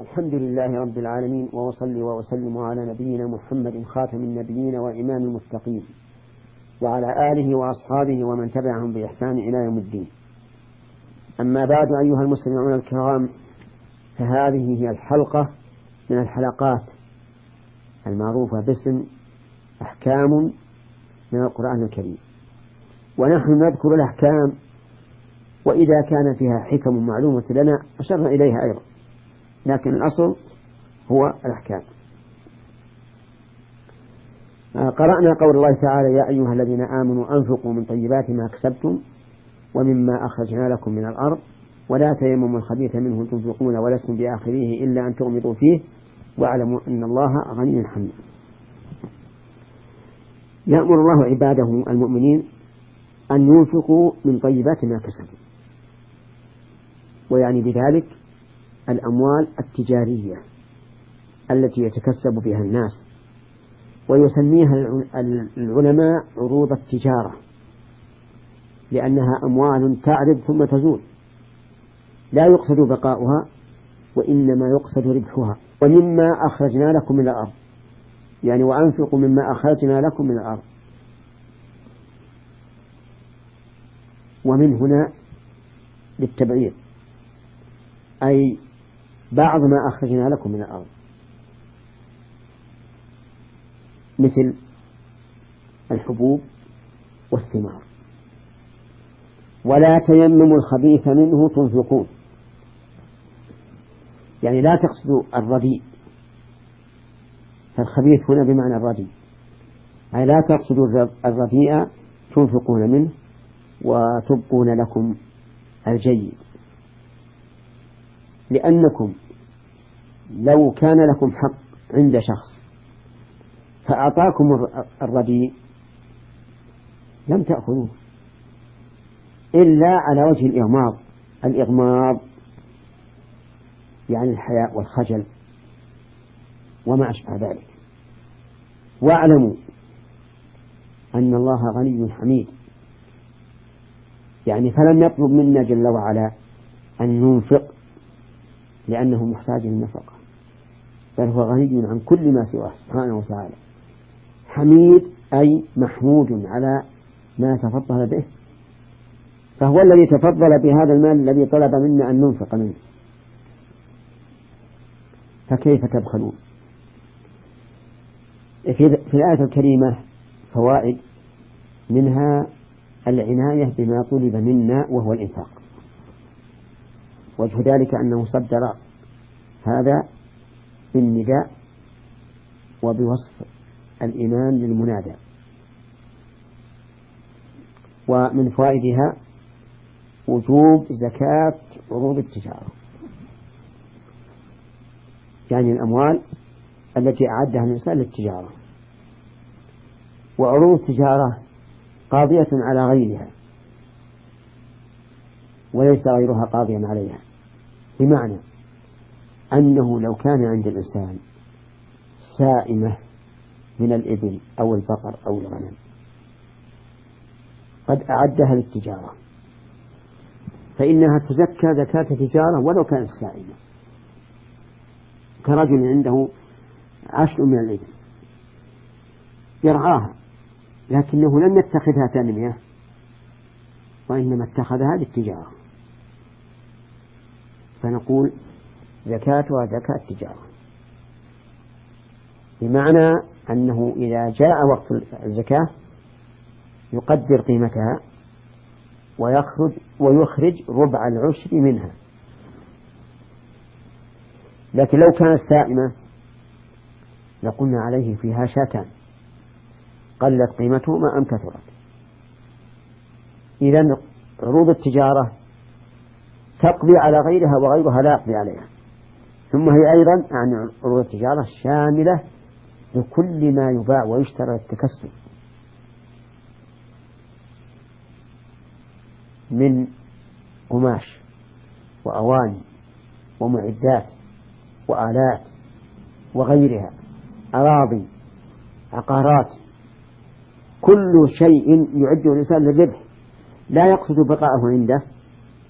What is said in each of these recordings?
الحمد لله رب العالمين وأصلي وأسلم على نبينا محمد خاتم النبيين وإمام المتقين وعلى آله وأصحابه ومن تبعهم بإحسان إلى يوم الدين. أما بعد أيها المسلمون الكرام فهذه هي الحلقة من الحلقات المعروفة باسم أحكام من القرآن الكريم. ونحن نذكر الأحكام وإذا كان فيها حكم معلومة لنا أشرنا إليها أيضا. لكن الأصل هو الأحكام. آه، قرأنا قول الله تعالى يا أيها الذين آمنوا أنفقوا من طيبات ما كسبتم ومما أخرجنا لكم من الأرض ولا تيمموا الخبيث منه تنفقون ولستم بآخريه إلا أن تغمضوا فيه واعلموا أن الله غني حميد يأمر الله عباده المؤمنين أن ينفقوا من طيبات ما كسبوا. ويعني بذلك الأموال التجارية التي يتكسب بها الناس ويسميها العلماء عروض التجارة لأنها أموال تعرض ثم تزول لا يقصد بقاؤها وإنما يقصد ربحها. ومما أخرجنا لكم من الأرض يعني وأنفقوا مما أخرجنا لكم من الأرض. ومن هنا للتبعير أي بعض ما أخرجنا لكم من الأرض. مثل الحبوب والثمار. ولا تيمموا الخبيث منه تنفقون. يعني لا تقصدوا الرديء. فالخبيث هنا بمعنى الرديء. أي لا تقصدوا الرديء تنفقون منه وتبقون لكم الجيد. لأنكم لو كان لكم حق عند شخص فأعطاكم الرديء لم تأخذوه إلا على وجه الإغماض الإغماض يعني الحياء والخجل وما أشبه ذلك. واعلموا أن الله غني حميد. يعني فلم يطلب منا جل وعلا أن ننفق لأنه محتاج للنفقة. بل هو غني عن كل ما سواه سبحانه وتعالى. حميد أي محمود على ما تفضل به. فهو الذي تفضل بهذا المال الذي طلب منا أن ننفق منه. فكيف تبخلون؟ في الآية الكريمة فوائد منها العناية بما طلب منا وهو الإنفاق. وجه ذلك أنه صدر هذا بالنداء وبوصف الإيمان للمنادى ومن فوائدها وجوب زكاة عروض التجارة. يعني الأموال التي أعدها الإنسان للتجارة. وعروض التجارة قاضية على غيرها. وليس غيرها قاضيا عليها. بمعنى أنه لو كان عند الإنسان سائمة من الإبل أو البقر أو الغنم قد أعدها للتجارة فإنها تزكى زكاة تجارة ولو كانت سائمة. كرجل عنده عشر من الإبل يرعاها لكنه لم يتخذها تنمية وإنما اتخذها للتجارة. فنقول زكاتها زكاة التجارة. بمعنى أنه إذا جاء وقت الزكاة يقدر قيمتها ويخرج ويخرج ربع العشر منها. لكن لو كانت سائمة لقلنا عليه فيها شاتان. قلت قيمتهما أم كثرت إذا عروض التجارة تقضي على غيرها وغيرها لا يقضي عليها. ثم هي أيضا يعني عروض التجارة شاملة لكل ما يباع ويشترى التكسب من قماش وأواني ومعدات وآلات وغيرها أراضي عقارات كل شيء يعده الإنسان للربح. لا يقصد بقاءه عنده.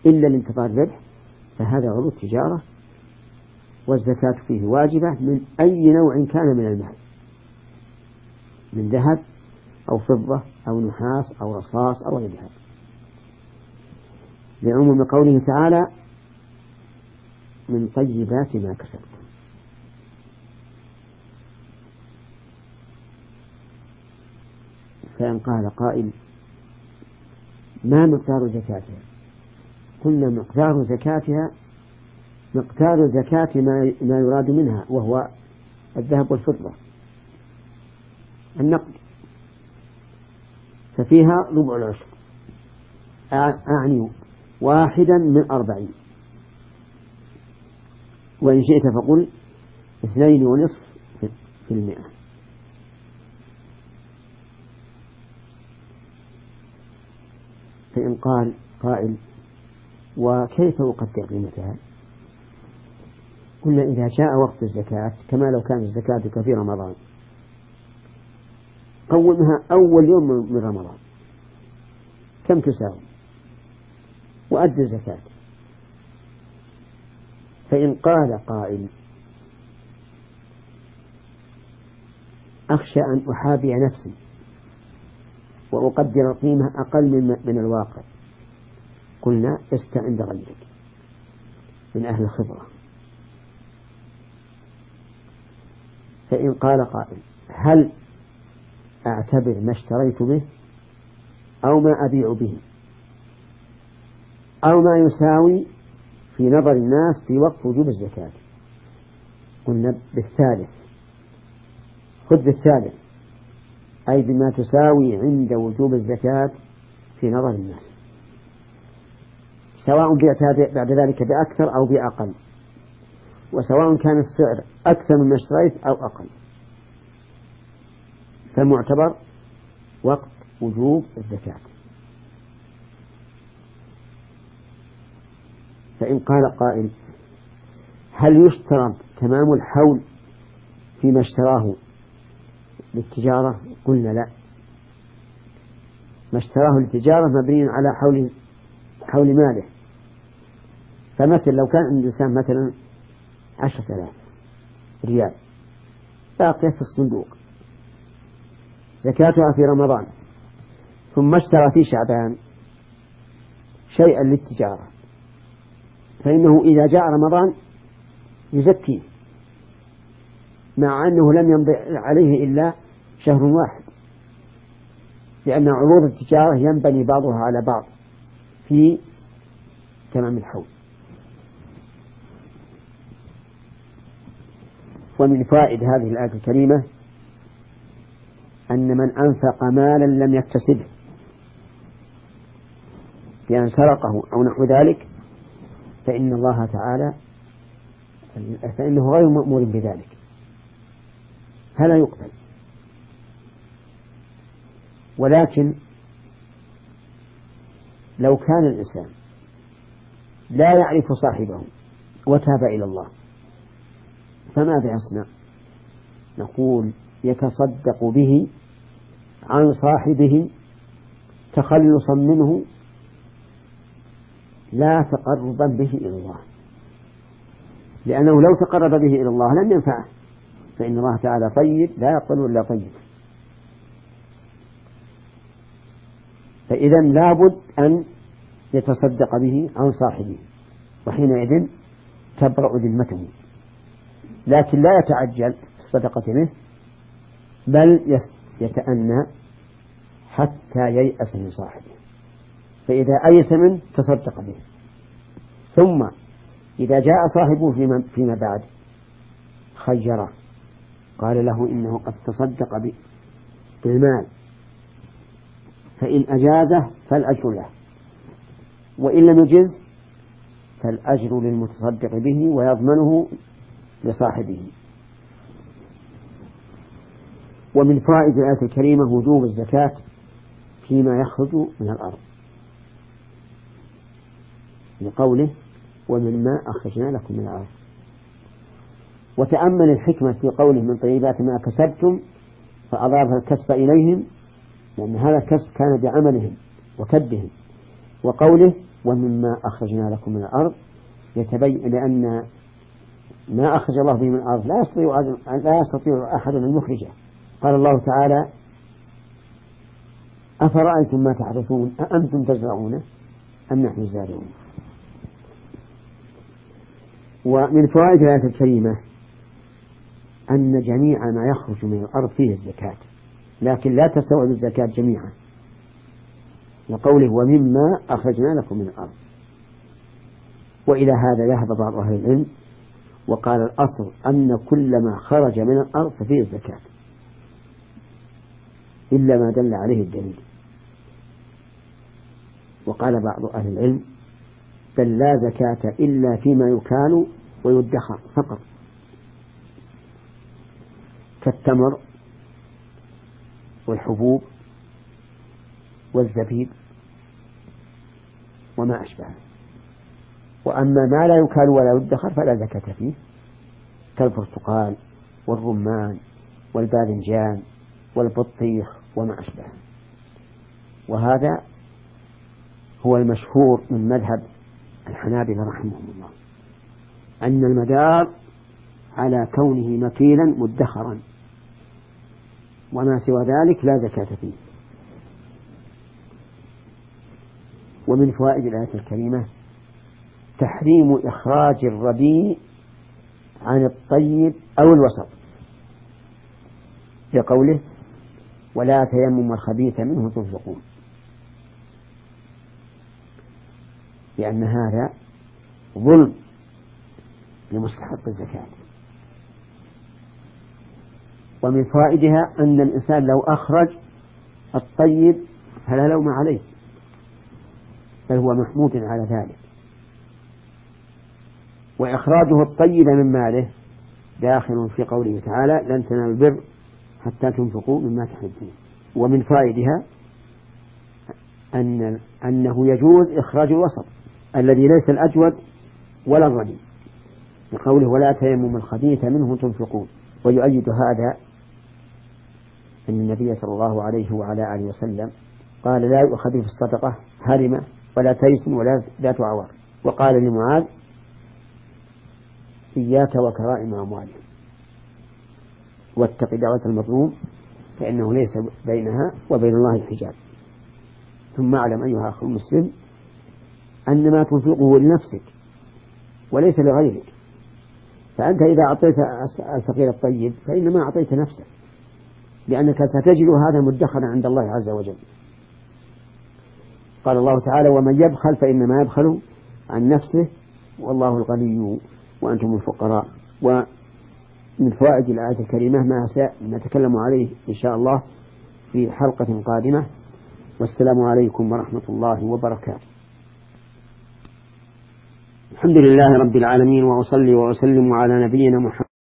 إلا لانتظار الربح فهذا عروض تجارة والزكاة فيه واجبة من أي نوع كان من المال. من ذهب أو فضة أو نحاس أو رصاص أو غيرها لعموم قوله تعالى من طيبات ما كسبت فإن قال قائل ما مقدار زكاتها قلنا مقدار زكاتها مقدار زكاة ما ما يراد منها وهو الذهب والفضة. النقد. ففيها ربع العشر. أعني واحدا من أربعين. وإن شئت فقل اثنين ونصف في المئة. فإن قال قائل وكيف أقدر قيمتها قلنا إذا جاء وقت الزكاة كما لو كانت الزكاة في رمضان. قومها أول يوم من رمضان. كم تساوي؟ وأدي الزكاة. فإن قال قائل أخشى أن أحابي نفسي وأقدر القيمة أقل من الواقع. قلنا استعن بغيرك من أهل الخبرة. فإن قال قائل هل أعتبر ما اشتريت به أو ما أبيع به؟ أو ما يساوي في نظر الناس في وقت وجوب الزكاة؟ قلنا بالثالث. خذ بالثالث. أي بما تساوي عند وجوب الزكاة في نظر الناس. سواء بعتها بعد ذلك بأكثر أو بأقل. وسواء كان السعر أكثر مما اشتريت أو أقل. فالمعتبر وقت وجوب الزكاة. فإن قال قائل هل يشترط تمام الحول فيما اشتراه للتجارة؟ قلنا لا. ما اشتراه للتجارة مبني على حول حول ماله. فمثل لو كان عند الإنسان مثلا عشرة آلاف ريال باقية في الصندوق. زكاتها في رمضان. ثم اشترى في شعبان شيئا للتجارة. فإنه إذا جاء رمضان يزكيه مع أنه لم يمضي عليه إلا شهر واحد لأن عروض التجارة ينبني بعضها على بعض. في تمام الحول. ومن فائد هذه الآية الكريمة أن من أنفق مالا لم يكتسبه بأن سرقه أو نحو ذلك فإن الله تعالى فإنه غير مأمور بذلك. فلا يقبل. ولكن لو كان الإنسان لا يعرف صاحبه وتاب إلى الله فماذا يصنع؟ نقول يتصدق به عن صاحبه تخلصا منه لا تقربا به إلى الله. لأنه لو تقرب به إلى الله لم ينفعه فإن الله تعالى طيب لا يقبل إلا طيب. فإذا لابد أن يتصدق به عن صاحبه وحينئذ تبرأ ذمته. لكن لا يتعجل الصدقة منه بل يتأنى حتى ييأس من صاحبه. فإذا أيس منه تصدق به. ثم إذا جاء صاحبه فيما, فيما بعد خيره قال له إنه قد تصدق بالمال. فإن أجازه فالأجر له. وإن لم يجز فالأجر للمتصدق به ويضمنه لصاحبه. ومن فوائد الآية الكريمة وجوب الزكاة فيما يخرج من الأرض. لقوله ومما أخرجنا لكم من الأرض. وتأمل الحكمة في قوله من طيبات ما كسبتم فأضاف الكسب إليهم لأن هذا الكسب كان بعملهم وكدهم وقوله ومما أخرجنا لكم من الأرض يتبين لأن ما أخرج الله به من الأرض لا يستطيع لا يستطيع أحد أن يخرجه. قال الله تعالى أفرأيتم ما تحدثون أأنتم تزرعونه أم نحن الزارعون؟ ومن فوائد الآية الكريمة أن جميع ما يخرج من الأرض فيه الزكاة. لكن لا تستوعب الزكاة جميعا. وقوله ومما أخرجنا لكم من الأرض. وإلى هذا ذهب بعض أهل العلم وقال الأصل أن كل ما خرج من الأرض ففيه الزكاة. إلا ما دل عليه الدليل. وقال بعض أهل العلم بل لا زكاة إلا فيما يكال ويدخر فقط. كالتمر والحبوب والزبيب وما أشبهه. وأما ما لا يكال ولا يدخر فلا زكاة فيه كالبرتقال والرمان والباذنجان والبطيخ وما أشبهه. وهذا هو المشهور من مذهب الحنابلة رحمهم الله أن المدار على كونه مكيلا مدخرا. وما سوى ذلك لا زكاة فيه. ومن فوائد الآية الكريمة تحريم إخراج الرديء عن الطيب أو الوسط. لقوله ولا تيمم الخبيث منه تنفقون لأن هذا ظلم لمستحق الزكاة. ومن فوائدها أن الإنسان لو أخرج الطيب فلا لوم عليه بل هو محمود على ذلك. وإخراجه الطيب من ماله داخل في قوله تعالى لن تنالوا البر حتى تنفقوا مما تحبون. ومن فائدها أن أنه يجوز إخراج الوسط الذي ليس الأجود ولا الرديء لقوله ولا تيمم الخبيث منه تنفقون ويؤيد هذا أن النبي صلى الله عليه وعلى آله وسلم قال لا يؤخذ في الصدقة هرمة ولا تيس ولا ذات عوار. وقال لمعاذ إياك وكرائم أموالهم واتق دعوة المظلوم فإنه ليس بينها وبين الله حجاب. ثم اعلم أيها الأخ المسلم أن ما تنفقه لنفسك وليس لغيرك. فأنت إذا أعطيت الفقير الطيب فإنما أعطيت نفسك. لأنك ستجد هذا مدخرا عند الله عز وجل. قال الله تعالى ومن يبخل فإنما يبخل عن نفسه والله الغني وأنتم الفقراء. ومن فوائد الآية الكريمة ما نتكلم عليه إن شاء الله في حلقة قادمة. والسلام عليكم ورحمة الله وبركاته. الحمد لله رب العالمين وأصلي وأسلم على نبينا محمد